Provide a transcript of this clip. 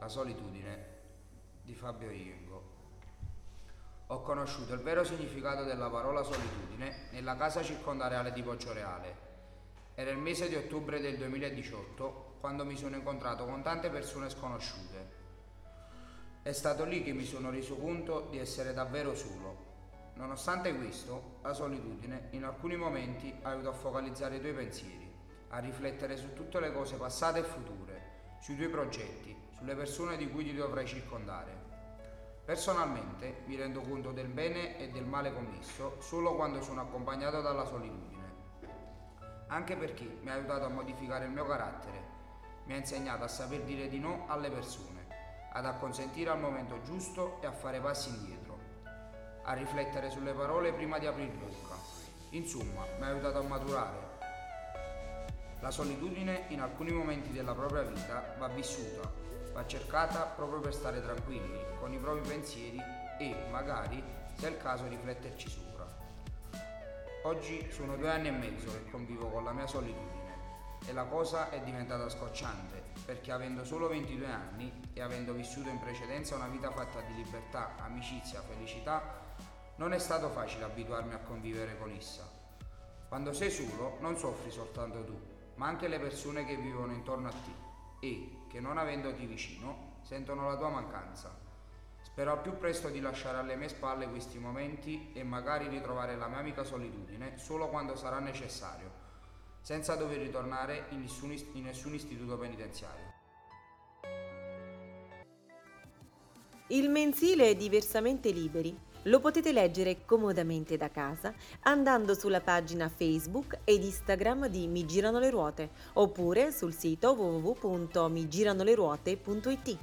La solitudine di Fabio Iengo. Ho conosciuto il vero significato della parola solitudine nella casa circondareale di Poggioreale. Era il mese di ottobre del 2018 quando mi sono incontrato con tante persone sconosciute. È stato lì che mi sono reso conto di essere davvero solo. Nonostante questo, la solitudine in alcuni momenti aiuta a focalizzare i tuoi pensieri, a riflettere su tutte le cose passate e future, sui tuoi progetti, sulle persone di cui ti dovrai circondare. Personalmente mi rendo conto del bene e del male commesso solo quando sono accompagnato dalla solitudine. Anche perché mi ha aiutato a modificare il mio carattere, mi ha insegnato a saper dire di no alle persone, ad acconsentire al momento giusto e a fare passi indietro, a riflettere sulle parole prima di aprire bocca. Insomma, mi ha aiutato a maturare. La solitudine in alcuni momenti della propria vita va vissuta va cercata proprio per stare tranquilli con i propri pensieri e magari, se è il caso, rifletterci sopra. Oggi sono due anni e mezzo che convivo con la mia solitudine e la cosa è diventata scocciante perché avendo solo 22 anni e avendo vissuto in precedenza una vita fatta di libertà, amicizia, felicità, non è stato facile abituarmi a convivere con essa. Quando sei solo non soffri soltanto tu, ma anche le persone che vivono intorno a te e, che non avendoti vicino, sentono la tua mancanza. Spero al più presto di lasciare alle mie spalle questi momenti e magari ritrovare la mia amica solitudine solo quando sarà necessario, senza dover ritornare in nessun, in nessun istituto penitenziario. Il mensile è diversamente liberi lo potete leggere comodamente da casa andando sulla pagina Facebook ed Instagram di Mi Girano le Ruote oppure sul sito www.migiranoleruote.it.